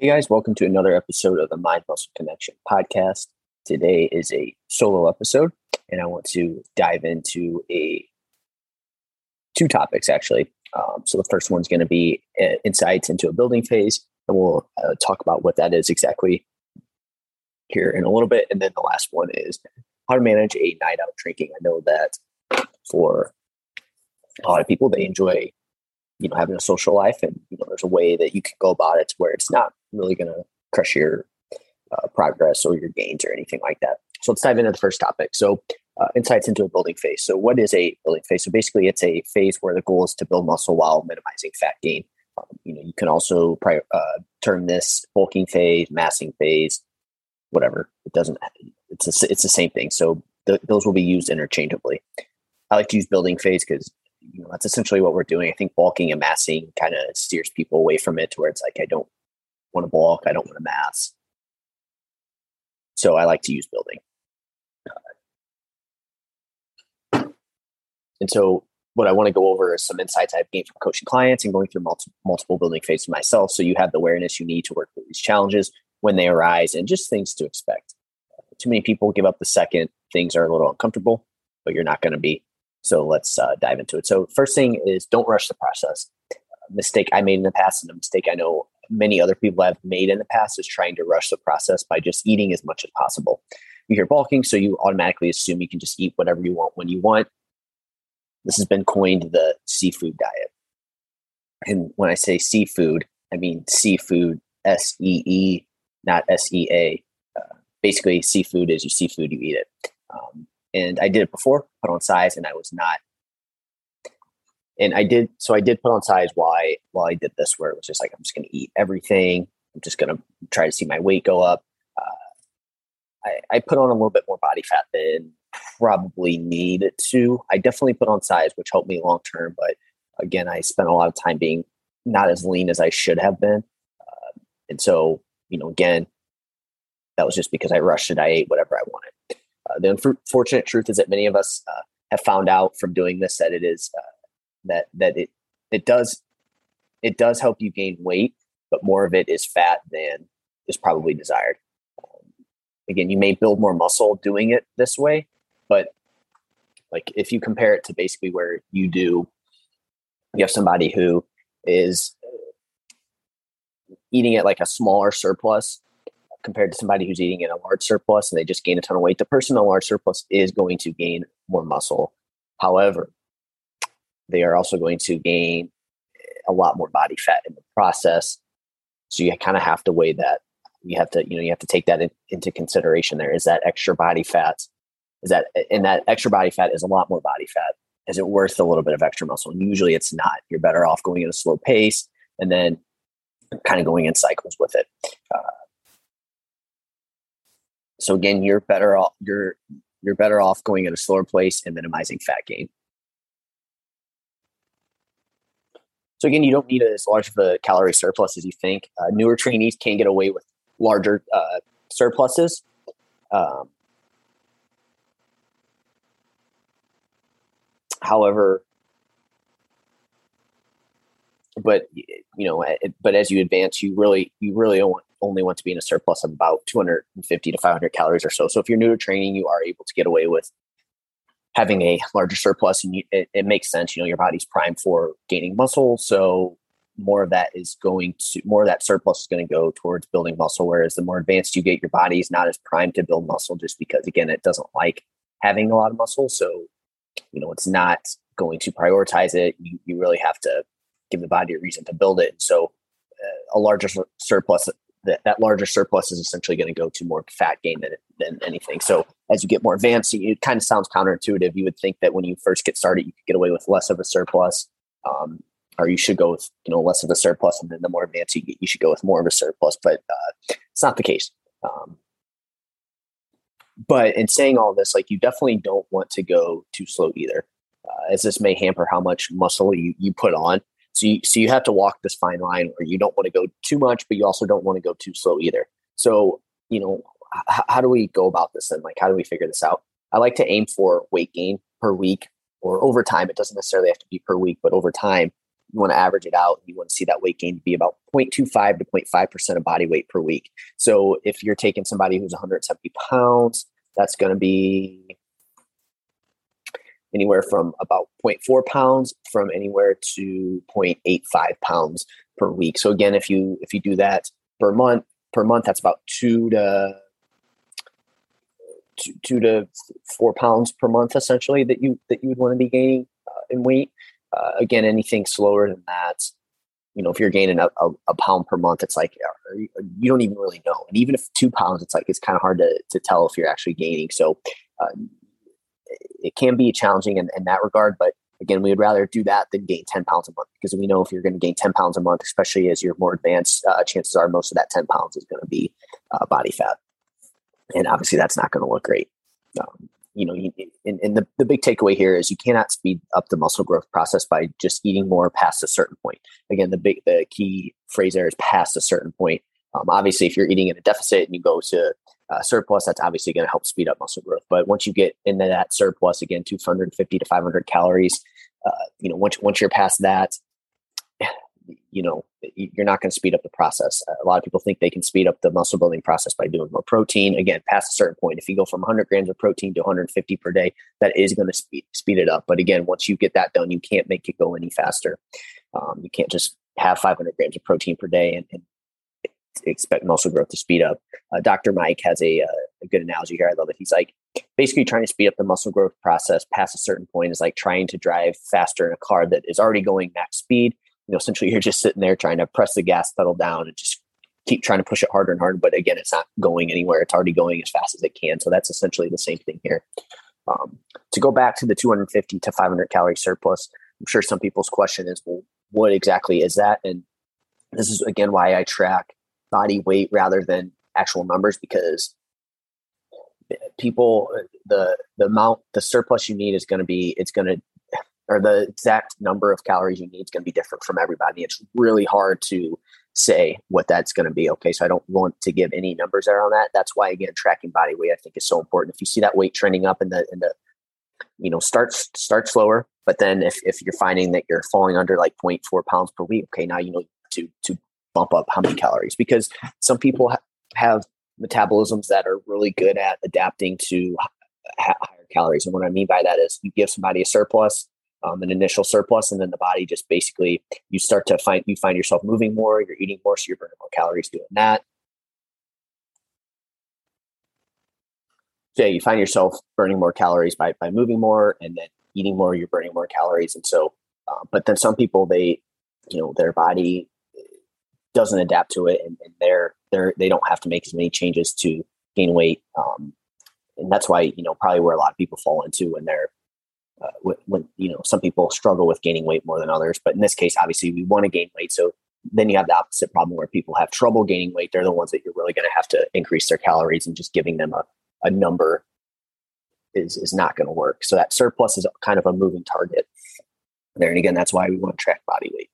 Hey guys, welcome to another episode of the Mind Muscle Connection podcast. Today is a solo episode, and I want to dive into a two topics actually. Um, so the first one's going to be uh, insights into a building phase, and we'll uh, talk about what that is exactly here in a little bit. And then the last one is how to manage a night out drinking. I know that for a lot of people, they enjoy you know having a social life and you know there's a way that you can go about it to where it's not really going to crush your uh, progress or your gains or anything like that. So let's dive into the first topic. So uh, insights into a building phase. So what is a building phase? So basically it's a phase where the goal is to build muscle while minimizing fat gain. Um, you know you can also pri- uh, term this bulking phase massing phase whatever. It doesn't it's a, it's the same thing. So th- those will be used interchangeably. I like to use building phase because you know that's essentially what we're doing. I think bulking and massing kind of steers people away from it to where it's like I don't want to bulk, I don't want to mass. So I like to use building. and so what I want to go over is some insights I've gained from coaching clients and going through multiple, multiple building phases myself. So you have the awareness you need to work with these challenges when they arise and just things to expect. Too many people give up the second things are a little uncomfortable, but you're not going to be. So let's uh, dive into it. So first thing is don't rush the process. A mistake I made in the past and a mistake I know many other people have made in the past is trying to rush the process by just eating as much as possible. You hear bulking, so you automatically assume you can just eat whatever you want when you want. This has been coined the seafood diet. And when I say seafood, I mean seafood, S E E, not S E A. Uh, basically, seafood is you see food, you eat it. Um, and I did it before, put on size, and I was not. And I did so. I did put on size I while I did this, where it was just like I'm just to eat everything. I'm just to try to see my weight go up. Uh, I, I put on a little bit more body fat than probably needed to. I definitely put on size, which helped me long term. But again, I spent a lot of time being not as lean as I should have been, uh, and so you know, again, that was just because I rushed it. I ate whatever I wanted. Uh, the unfortunate truth is that many of us uh, have found out from doing this that it is uh, that that it it does it does help you gain weight, but more of it is fat than is probably desired. Um, again, you may build more muscle doing it this way, but like if you compare it to basically where you do, you have somebody who is eating at like a smaller surplus compared to somebody who's eating in a large surplus and they just gain a ton of weight. The person in a large surplus is going to gain more muscle. However, they are also going to gain a lot more body fat in the process. So you kind of have to weigh that. You have to, you know, you have to take that in, into consideration. There is that extra body fat. Is that and that extra body fat is a lot more body fat. Is it worth a little bit of extra muscle? And usually it's not. You're better off going at a slow pace and then kind of going in cycles with it. Uh, so again, you're better off you're you're better off going at a slower pace and minimizing fat gain. So again, you don't need as large of a calorie surplus as you think. Uh, newer trainees can get away with larger uh, surpluses. Um, however, but you know, but as you advance, you really you really want only want to be in a surplus of about 250 to 500 calories or so. So if you're new to training, you are able to get away with having a larger surplus and you, it, it, makes sense. You know, your body's primed for gaining muscle. So more of that is going to, more of that surplus is going to go towards building muscle. Whereas the more advanced you get, your body is not as primed to build muscle just because, again, it doesn't like having a lot of muscle. So, you know, it's not going to prioritize it. You, you really have to give the body a reason to build it. So, uh, a larger surplus that, that larger surplus is essentially going to go to more fat gain than, than anything. So as you get more advanced, it kind of sounds counterintuitive. You would think that when you first get started, you could get away with less of a surplus, um, or you should go with you know less of a surplus, and then the more advanced you get, you should go with more of a surplus. But uh, it's not the case. Um, but in saying all this, like you definitely don't want to go too slow either, uh, as this may hamper how much muscle you, you put on. So you, so you have to walk this fine line where you don't want to go too much, but you also don't want to go too slow either. So, you know, h- how do we go about this and like, how do we figure this out? I like to aim for weight gain per week or over time. It doesn't necessarily have to be per week, but over time, you want to average it out. You want to see that weight gain to be about 0.25 to 0.5% of body weight per week. So if you're taking somebody who's 170 pounds, that's going to be anywhere from about 0.4 pounds from anywhere to 0.85 pounds per week. So again, if you if you do that per month, per month, that's about two to two, two to four pounds per month, essentially that you that you would want to be gaining uh, in weight. Uh, again, anything slower than that, you know, if you're gaining a, a, a pound per month, it's like you, don't even really know. And even if two pounds, it's like it's kind of hard to to tell if you're actually gaining. So uh, it can be challenging in, in that regard, but again, we would rather do that than gain 10 pounds a month because we know if you're going to gain 10 pounds a month, especially as you're more advanced, uh, chances are most of that 10 pounds is going to be uh, body fat. And obviously, that's not going to look great. Um, you know, you, and, and the, the big takeaway here is you cannot speed up the muscle growth process by just eating more past a certain point. Again, the big, the key phrase there is past a certain point. Um, obviously, if you're eating in a deficit and you go to uh, surplus, that's obviously going to help speed up muscle growth. But once you get into that surplus, again, 250 to 500 calories, uh, you know, once once you're past that, you know, you're not going to speed up the process. A lot of people think they can speed up the muscle building process by doing more protein. Again, past a certain point, if you go from 100 grams of protein to 150 per day, that is going to speed speed it up. But again, once you get that done, you can't make it go any faster. Um, you can't just have 500 grams of protein per day and, and expect muscle growth to speed up. Uh, Dr. Mike has a, uh, a, good analogy here. I love it. He's like basically trying to speed up the muscle growth process past a certain point is like trying to drive faster in a car that is already going max speed you know, essentially you're just sitting there trying to press the gas pedal down and just keep trying to push it harder and harder. But again, it's not going anywhere. It's already going as fast as it can. So that's essentially the same thing here. Um, to go back to the 250 to 500 calorie surplus, I'm sure some people's question is, well, what exactly is that? And this is again why I track body weight rather than actual numbers because people the the amount the surplus you need is going to be it's going to or the exact number of calories you need is going to be different from everybody. It's really hard to say what that's going to be. Okay, so I don't want to give any numbers there on that. That's why again, tracking body weight I think is so important. If you see that weight trending up in the in the you know start start slower, but then if if you're finding that you're falling under like 0.4 pounds per week, okay, now you know to to bump up how many calories because some people ha- have metabolisms that are really good at adapting to higher calories. And what I mean by that is you give somebody a surplus um, an initial surplus, and then the body just basically you start to find you find yourself moving more, you're eating more, so you're burning more calories doing that. Yeah, you find yourself burning more calories by by moving more, and then eating more, you're burning more calories, and so. Uh, but then some people they, you know, their body doesn't adapt to it, and, and they're they're they don't have to make as many changes to gain weight. Um, and that's why you know probably where a lot of people fall into when they're uh, when, you know some people struggle with gaining weight more than others but in this case obviously we want to gain weight so then you have the opposite problem where people have trouble gaining weight they're the ones that you're really going to have to increase their calories and just giving them a, a number is is not going to work so that surplus is kind of a moving target there and again that's why we want to track body weight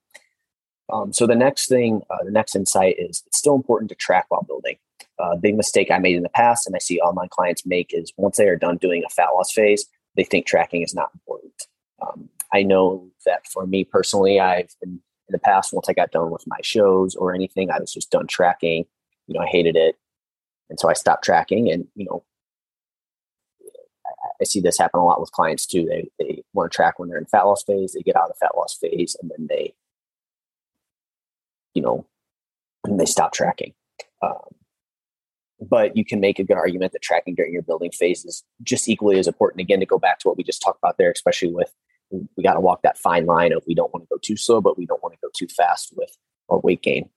um, so the next thing uh, the next insight is it's still important to track while building uh, a big mistake i made in the past and i see all my clients make is once they are done doing a fat loss phase they think tracking is not important. Um, I know that for me personally, I've been in the past, once I got done with my shows or anything, I was just done tracking. You know, I hated it. And so I stopped tracking. And, you know, I see this happen a lot with clients too. They, they want to track when they're in fat loss phase, they get out of the fat loss phase, and then they, you know, they stop tracking. Um, but you can make a good argument that tracking during your building phase is just equally as important. Again, to go back to what we just talked about there, especially with we got to walk that fine line of we don't want to go too slow, but we don't want to go too fast with our weight gain.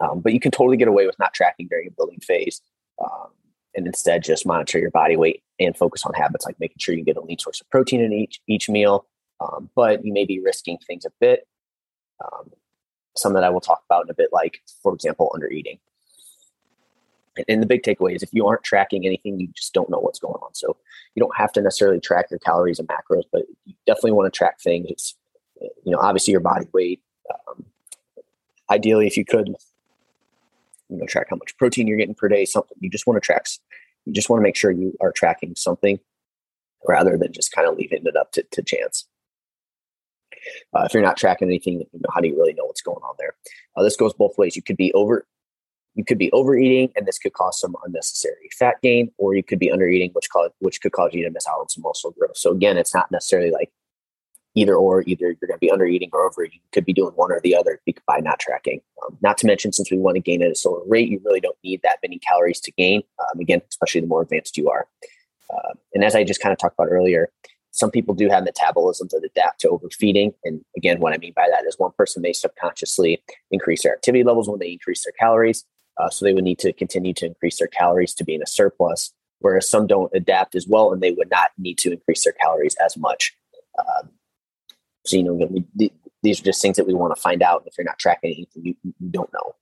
Um, but you can totally get away with not tracking during a building phase, um, and instead just monitor your body weight and focus on habits like making sure you get a lean source of protein in each each meal. Um, but you may be risking things a bit. Some that I will talk about in a bit, like for example, under eating and the big takeaway is if you aren't tracking anything, you just don't know what's going on. So you don't have to necessarily track your calories and macros, but you definitely want to track things. You know, obviously your body weight. Um, ideally, if you could, you know, track how much protein you're getting per day, something you just want to track. You just want to make sure you are tracking something rather than just kind of leaving it up to, to chance. Uh, if you're not tracking anything, you know, how do you really know what's going on there? Uh, this goes both ways. You could be over you could be overeating and this could cause some unnecessary fat gain or you could be undereating which cause which could cause you to miss out on some muscle growth so again it's not necessarily like either or either you're going to be undereating or overeating you could be doing one or the other by not tracking um, not to mention since we want to gain at a slower rate you really don't need that many calories to gain um, again especially the more advanced you are uh, and as i just kind of talked about earlier some people do have metabolisms that adapt to overfeeding. And again, what I mean by that is one person may subconsciously increase their activity levels when they increase their calories. Uh, so they would need to continue to increase their calories to be in a surplus, whereas some don't adapt as well and they would not need to increase their calories as much. Um, so, you know, these are just things that we want to find out. If you're not tracking anything, you, you don't know.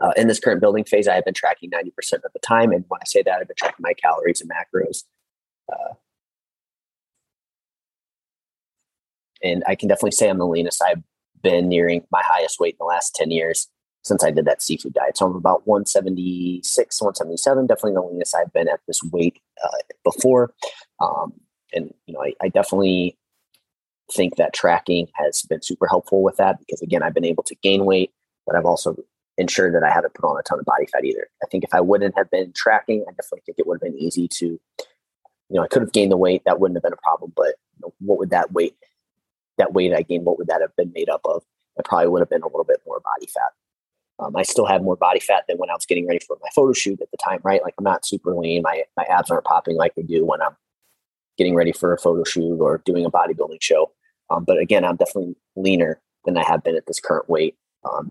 Uh, in this current building phase, I have been tracking 90% of the time. And when I say that, I've been tracking my calories and macros. Uh, and I can definitely say I'm the leanest I've been nearing my highest weight in the last 10 years since I did that seafood diet. So I'm about 176, 177, definitely the leanest I've been at this weight uh, before. Um, and, you know, I, I, definitely think that tracking has been super helpful with that because, again, I've been able to gain weight, but I've also ensured that I haven't put on a ton of body fat either. I think if I wouldn't have been tracking, I definitely think it would have been easy to, you know, I could have gained the weight. That wouldn't have been a problem, but you know, what would that weight, that weight I gained, what would that have been made up of? It probably would have been a little bit more body fat. Um, I still have more body fat than when I was getting ready for my photo shoot at the time, right? Like I'm not super lean. My my abs aren't popping like they do when I'm getting ready for a photo shoot or doing a bodybuilding show. Um, but again, I'm definitely leaner than I have been at this current weight. Um,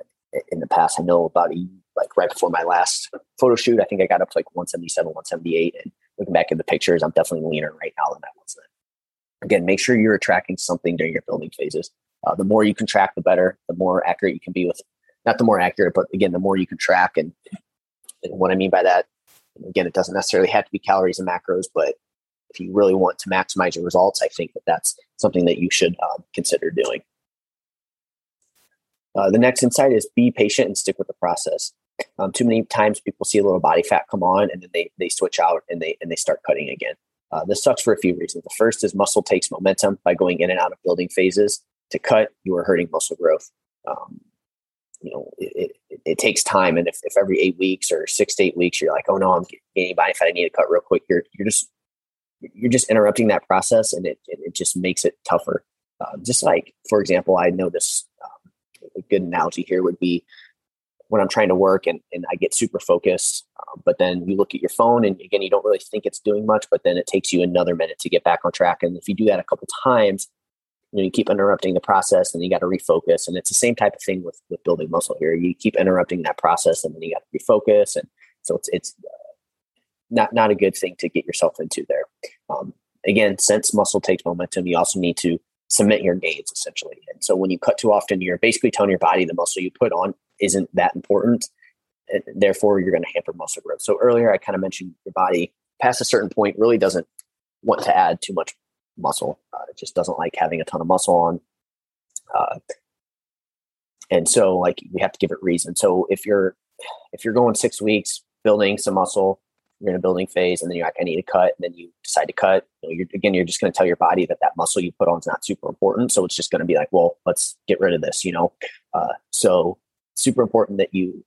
in the past, I know about a, like right before my last photo shoot, I think I got up to like 177, 178. And looking back at the pictures, I'm definitely leaner right now than I was then. Again, make sure you're tracking something during your building phases. Uh, the more you can track, the better. The more accurate you can be with not the more accurate, but again, the more you can track. And, and what I mean by that, again, it doesn't necessarily have to be calories and macros, but if you really want to maximize your results, I think that that's something that you should um, consider doing. Uh, the next insight is be patient and stick with the process. Um, too many times people see a little body fat come on and then they, they switch out and they, and they start cutting again. Uh, this sucks for a few reasons. The first is muscle takes momentum by going in and out of building phases. To cut, you are hurting muscle growth. Um, you know, it, it, it, takes time. And if, if every eight weeks or six to eight weeks, you're like, oh no, I'm gaining body fat, I need to cut real quick. You're, you're just, you're just interrupting that process and it, it just makes it tougher. Uh, just like, for example, I know this, um, a good analogy here would be when I'm trying to work and, and I get super focused, but then you look at your phone and again, you don't really think it's doing much, but then it takes you another minute to get back on track. And if you do that a couple times, you know you keep interrupting the process and you got to refocus. And it's the same type of thing with with building muscle here. You keep interrupting that process and then you got to refocus. And so it's it's uh, not not a good thing to get yourself into there. Um, again since muscle takes momentum you also need to cement your gains essentially. And so when you cut too often you're basically telling your body the muscle you put on isn't that important and therefore you're going to hamper muscle growth so earlier i kind of mentioned your body past a certain point really doesn't want to add too much muscle. Uh, it just doesn't like having a ton of muscle on. Uh, and so like we have to give it reason. So if you're if you're going six weeks building some muscle, you're in a building phase, and then you're like, I need to cut, and then you decide to cut. You know, you're, again, you're just going to tell your body that that muscle you put on is not super important. So it's just going to be like, well, let's get rid of this. You know, uh, so super important that you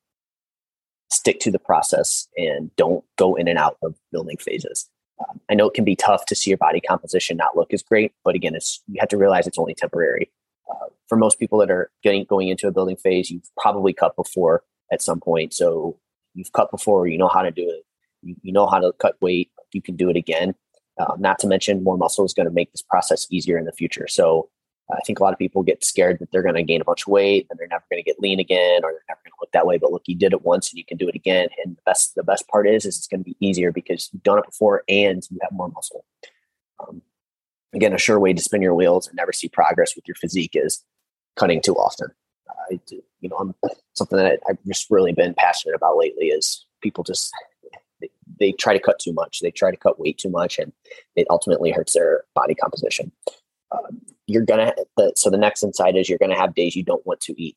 stick to the process and don't go in and out of building phases. Um, I know it can be tough to see your body composition not look as great, but again, it's you have to realize it's only temporary. Uh, for most people that are getting going into a building phase, you've probably cut before at some point, so you've cut before, you know how to do it, you, you know how to cut weight, you can do it again. Um, not to mention, more muscle is going to make this process easier in the future. So I think a lot of people get scared that they're going to gain a bunch of weight and they're never going to get lean again or they're never going to look that way. But look, you did it once and you can do it again. And the best the best part is is it's going to be easier because you've done it before and you have more muscle. Um, again, a sure way to spin your wheels and never see progress with your physique is cutting too often. Uh, you know, I'm, something that I've just really been passionate about lately is people just they, they, try to cut too much. They try to cut weight too much, and it ultimately hurts their body composition. Um, you're gonna the, so the next insight is you're gonna have days you don't want to eat.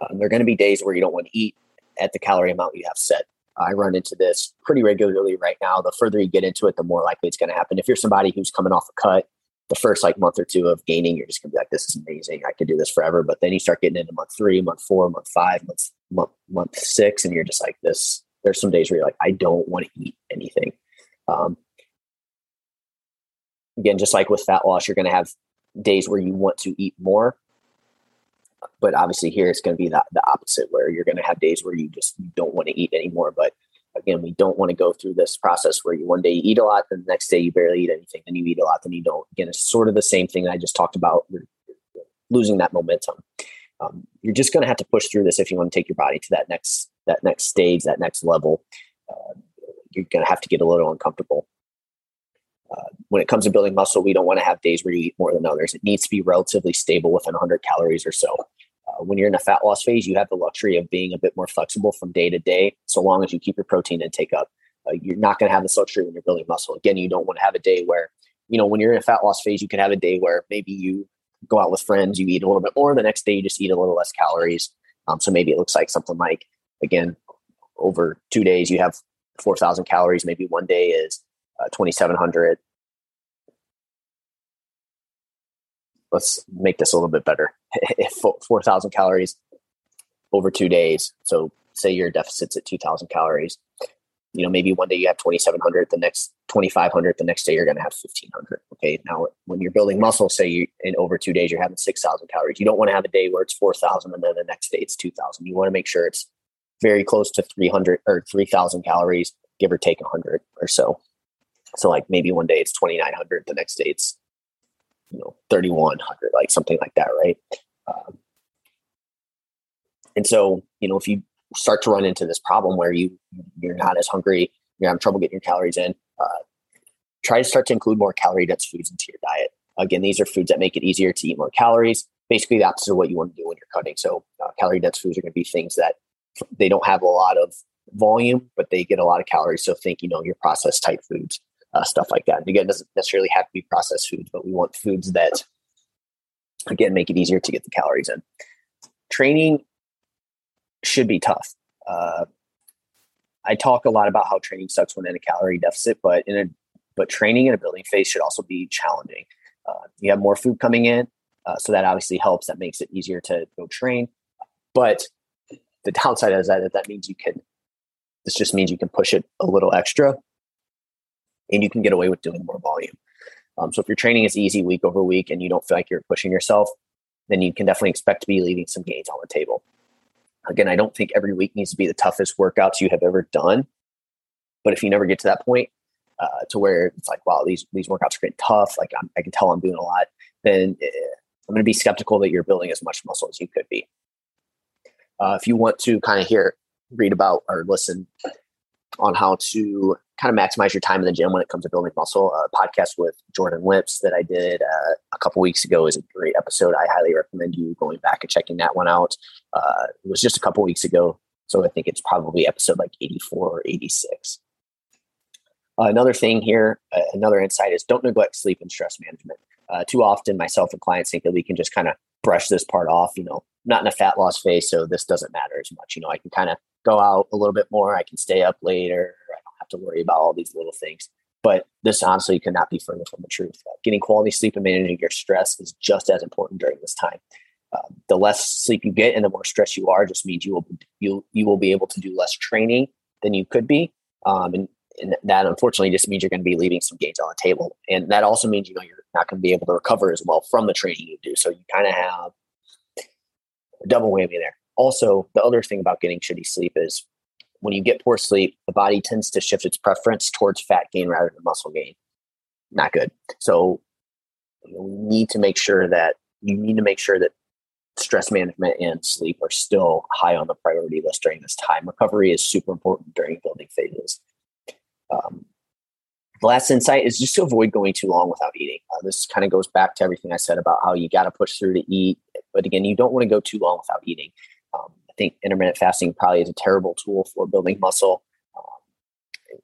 Um, there are going to be days where you don't want to eat at the calorie amount you have set. I run into this pretty regularly right now. The further you get into it, the more likely it's going to happen. If you're somebody who's coming off a cut, the first like month or two of gaining, you're just gonna be like, this is amazing. I could do this forever. But then you start getting into month three, month four, month five, month month month six, and you're just like this. There's some days where you're like, I don't want to eat anything. Um, again, just like with fat loss, you're gonna have days where you want to eat more. But obviously, here it's going to be the, the opposite, where you're going to have days where you just don't want to eat anymore. But again, we don't want to go through this process where you one day you eat a lot, then the next day you barely eat anything, then you eat a lot, then you don't. Again, it's sort of the same thing I just talked about. Losing that momentum. Um, you're just going to have to push through this if you want to take your body to that next that next stage, that next level. Uh, you're going to have to get a little uncomfortable. When it comes to building muscle, we don't want to have days where you eat more than others. It needs to be relatively stable within 100 calories or so. Uh, when you're in a fat loss phase, you have the luxury of being a bit more flexible from day to day, so long as you keep your protein intake up. Uh, you're not going to have this luxury when you're building muscle. Again, you don't want to have a day where, you know, when you're in a fat loss phase, you can have a day where maybe you go out with friends, you eat a little bit more. The next day, you just eat a little less calories. Um, so maybe it looks like something like, again, over two days, you have 4,000 calories. Maybe one day is uh, 2,700. let's make this a little bit better. if 4,000 calories over two days, so say your deficit's at 2,000 calories, you know, maybe one day you have 2,700, the next 2,500, the next day you're going to have 1,500. Okay. Now, when you're building muscle, say you in over two days, you're having 6,000 calories. You don't want to have a day where it's 4,000 and then the next day it's 2,000. You want to make sure it's very close to 300 or 3,000 calories, give or take 100 or so. So, like maybe one day it's 2,900, the next day it's you know 3100 like something like that right? Um, and so you know if you start to run into this problem where you you're not as hungry you're having trouble getting your calories in uh, try to start to include more calorie dense foods into your diet. Again these are foods that make it easier to eat more calories. Basically the opposite of what you want to do when you're cutting. So uh, calorie dense foods are going to be things that they don't have a lot of volume but they get a lot of calories. So think you know your processed type foods uh, stuff like that. And again, it doesn't necessarily have to be processed foods, but we want foods that, again, make it easier to get the calories in. Training should be tough. Uh, I talk a lot about how training sucks when in a calorie deficit, but in a but training in a building phase should also be challenging. Uh, you have more food coming in, uh, so that obviously helps. That makes it easier to go train. But the downside is that that means you can. This just means you can push it a little extra and you can get away with doing more volume. Um, so if your training is easy week over week and you don't feel like you're pushing yourself, then you can definitely expect to be leaving some gains on the table. Again, I don't think every week needs to be the toughest workouts you have ever done. But if you never get to that point uh, to where it's like, wow, these these workouts are getting tough, like I'm, i can tell I'm doing a lot, then eh, I'm going to be skeptical that you're building as much muscle as you could be. Uh, if you want to kind of hear, read about, or listen on how to kind of maximize your time in the gym when it comes to building muscle. A podcast with Jordan Lips that I did uh, a couple weeks ago is a great episode. I highly recommend you going back and checking that one out. Uh, it was just a couple weeks ago, so I think it's probably episode like 84 or 86. Uh, another thing here, uh, another insight is don't neglect sleep and stress management. Uh, too often, myself and clients think that we can just kind of brush this part off. You know, not in a fat loss phase, so this doesn't matter as much. You know, I can kind of go out a little bit more. I can stay up later. I don't have to worry about all these little things. But this honestly could not be further from the truth. Uh, getting quality sleep and managing your stress is just as important during this time. Um, the less sleep you get and the more stress you are, just means you will you you will be able to do less training than you could be, um, and, and that unfortunately just means you're going to be leaving some gains on the table. And that also means you know you're not going to be able to recover as well from the training you do. So you kind of have a double whammy there also, the other thing about getting shitty sleep is when you get poor sleep, the body tends to shift its preference towards fat gain rather than muscle gain. Not good. So you we need to make sure that you need to make sure that stress management and sleep are still high on the priority list during this time. Recovery is super important during building phases. Um, the last insight is just to avoid going too long without eating. Uh, this kind of goes back to everything I said about how you got to push through to eat. But again, you don't want to go too long without eating. Um, I think intermittent fasting probably is a terrible tool for building muscle. Um,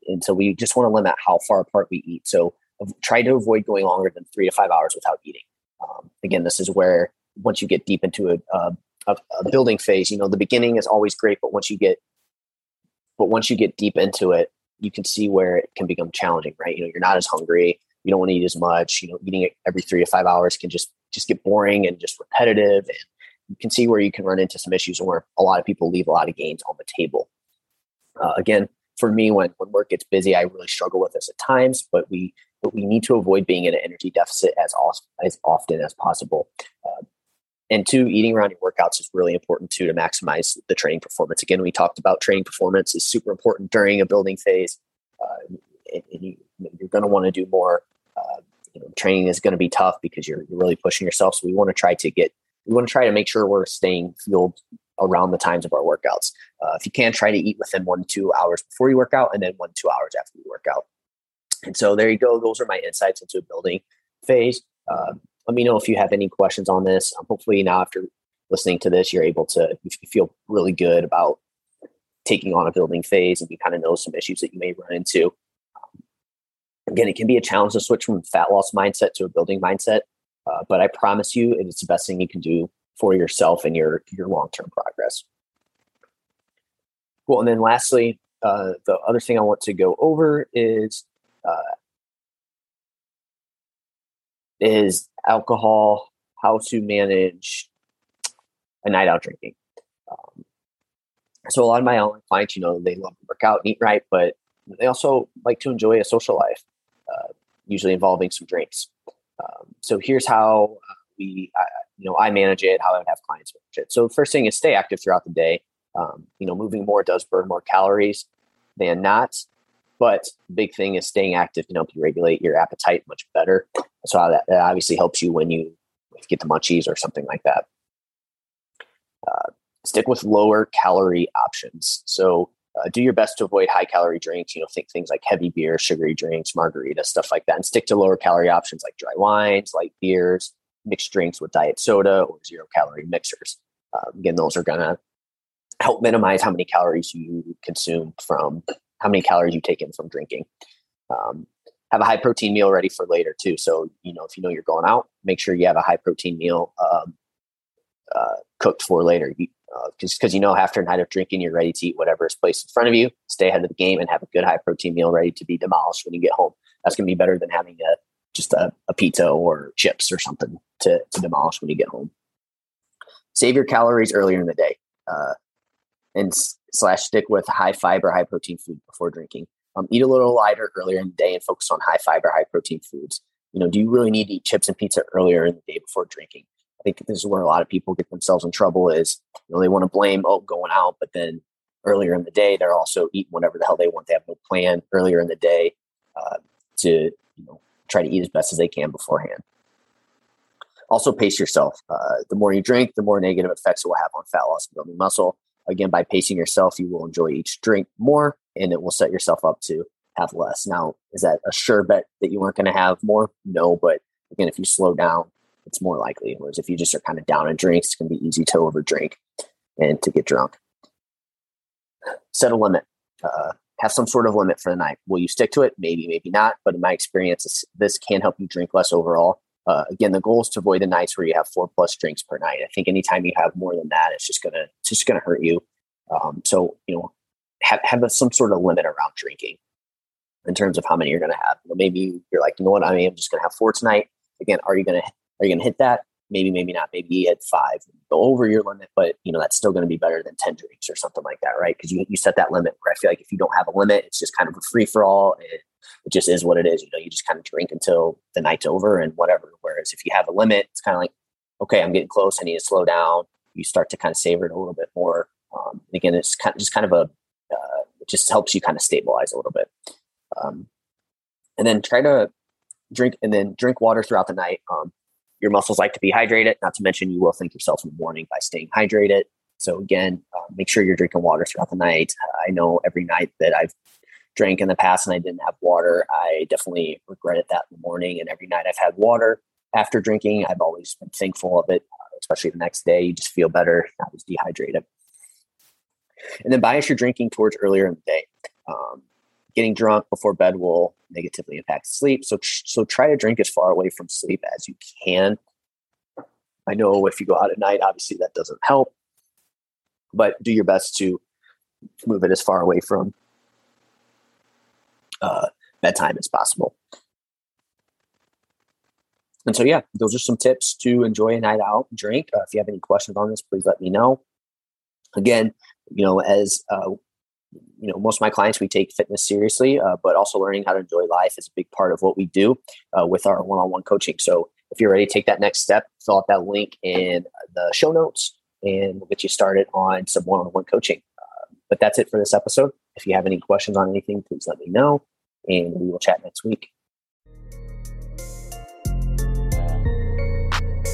and so we just want to limit how far apart we eat. So try to avoid going longer than three to five hours without eating. Um, again, this is where once you get deep into a, a, a, building phase, you know, the beginning is always great, but once you get, but once you get deep into it, you can see where it can become challenging, right? You know, you're not as hungry, you don't want to eat as much, you know, eating it every three to five hours can just, just get boring and just repetitive. And you can see where you can run into some issues where a lot of people leave a lot of gains on the table. Uh, again, for me, when, when work gets busy, I really struggle with this at times, but we but we need to avoid being in an energy deficit as, as often as possible. Uh, and two, eating around your workouts is really important too to maximize the training performance. Again, we talked about training performance is super important during a building phase. Uh, and, you, are going to want to do more. Uh, you know, training is going to be tough because you're, you're really pushing yourself. So we want to try to get, we want to try to make sure we're staying fueled around the times of our workouts. Uh, if you can, try to eat within one two hours before you work out, and then one two hours after you work out. And so there you go. Those are my insights into a building phase. Uh, let me know if you have any questions on this. Um, hopefully, now after listening to this, you're able to you feel really good about taking on a building phase, and you kind of know some issues that you may run into. Um, again, it can be a challenge to switch from fat loss mindset to a building mindset, uh, but I promise you, it's the best thing you can do for yourself and your your long term progress. Cool. And then lastly, uh, the other thing I want to go over is uh, is alcohol, how to manage a night out drinking. Um, so a lot of my online clients, you know, they love to work out and eat right, but they also like to enjoy a social life, uh, usually involving some drinks. Um, so here's how uh, we, you know, I manage it, how I would have clients manage it. So first thing is stay active throughout the day. Um, you know, moving more does burn more calories than not. But big thing is staying active can help you regulate your appetite much better. So that, that obviously helps you when you get the munchies or something like that. Uh, stick with lower calorie options. So uh, do your best to avoid high calorie drinks. You know, think things like heavy beer, sugary drinks, margarita, stuff like that, and stick to lower calorie options like dry wines, light beers, mixed drinks with diet soda or zero calorie mixers. Uh, again, those are going to help minimize how many calories you consume from how many calories you take in from drinking. Um, have a high protein meal ready for later too. So you know if you know you're going out, make sure you have a high protein meal um, uh, cooked for later. Because uh, because you know after a night of drinking, you're ready to eat whatever is placed in front of you. Stay ahead of the game and have a good high protein meal ready to be demolished when you get home. That's going to be better than having a just a, a pizza or chips or something to, to demolish when you get home. Save your calories earlier in the day. Uh, and slash stick with high fiber, high protein food before drinking. Um, eat a little lighter earlier in the day and focus on high fiber, high protein foods. You know, do you really need to eat chips and pizza earlier in the day before drinking? I think this is where a lot of people get themselves in trouble is you know they want to blame oh going out, but then earlier in the day they're also eating whatever the hell they want. They have no plan earlier in the day uh, to you know try to eat as best as they can beforehand. Also, pace yourself. Uh, the more you drink, the more negative effects it will have on fat loss and building muscle. Again, by pacing yourself, you will enjoy each drink more and it will set yourself up to have less. Now, is that a sure bet that you aren't going to have more? No, but again, if you slow down, it's more likely. Whereas if you just are kind of down in drinks, it's going to be easy to overdrink and to get drunk. Set a limit. Uh, have some sort of limit for the night. Will you stick to it? Maybe, maybe not. But in my experience, this can help you drink less overall. Uh, again, the goal is to avoid the nights where you have four plus drinks per night. I think anytime you have more than that, it's just gonna it's just gonna hurt you. Um, so you know, have have a, some sort of limit around drinking in terms of how many you're gonna have. maybe you're like, you know what, I mean, I'm just gonna have four tonight. Again, are you gonna are you gonna hit that? Maybe, maybe not. Maybe hit five, go over your limit, but you know that's still going to be better than ten drinks or something like that, right? Because you you set that limit. Where I feel like if you don't have a limit, it's just kind of a free for all. and it just is what it is. You know, you just kind of drink until the night's over and whatever. Whereas if you have a limit, it's kind of like, okay, I'm getting close. I need to slow down. You start to kind of savor it a little bit more. Um, again, it's kind of just kind of a, just helps you kind of stabilize a little bit. Um, and then try to drink and then drink water throughout the night. Um, your muscles like to be hydrated. Not to mention, you will thank yourself in the morning by staying hydrated. So again, uh, make sure you're drinking water throughout the night. Uh, I know every night that I've drank in the past and I didn't have water, I definitely regretted that in the morning. And every night I've had water after drinking, I've always been thankful of it, uh, especially the next day. You just feel better. I was dehydrated. And then bias your drinking towards earlier in the day. Um, getting drunk before bed will negatively impact sleep. So, so try to drink as far away from sleep as you can. I know if you go out at night, obviously that doesn't help, but do your best to move it as far away from uh, bedtime as possible. And so, yeah, those are some tips to enjoy a night out drink. Uh, if you have any questions on this, please let me know. Again, you know, as uh, you know, most of my clients, we take fitness seriously, uh, but also learning how to enjoy life is a big part of what we do uh, with our one-on-one coaching. So, if you're ready to take that next step, fill out that link in the show notes, and we'll get you started on some one-on-one coaching. Uh, but that's it for this episode. If you have any questions on anything, please let me know, and we will chat next week.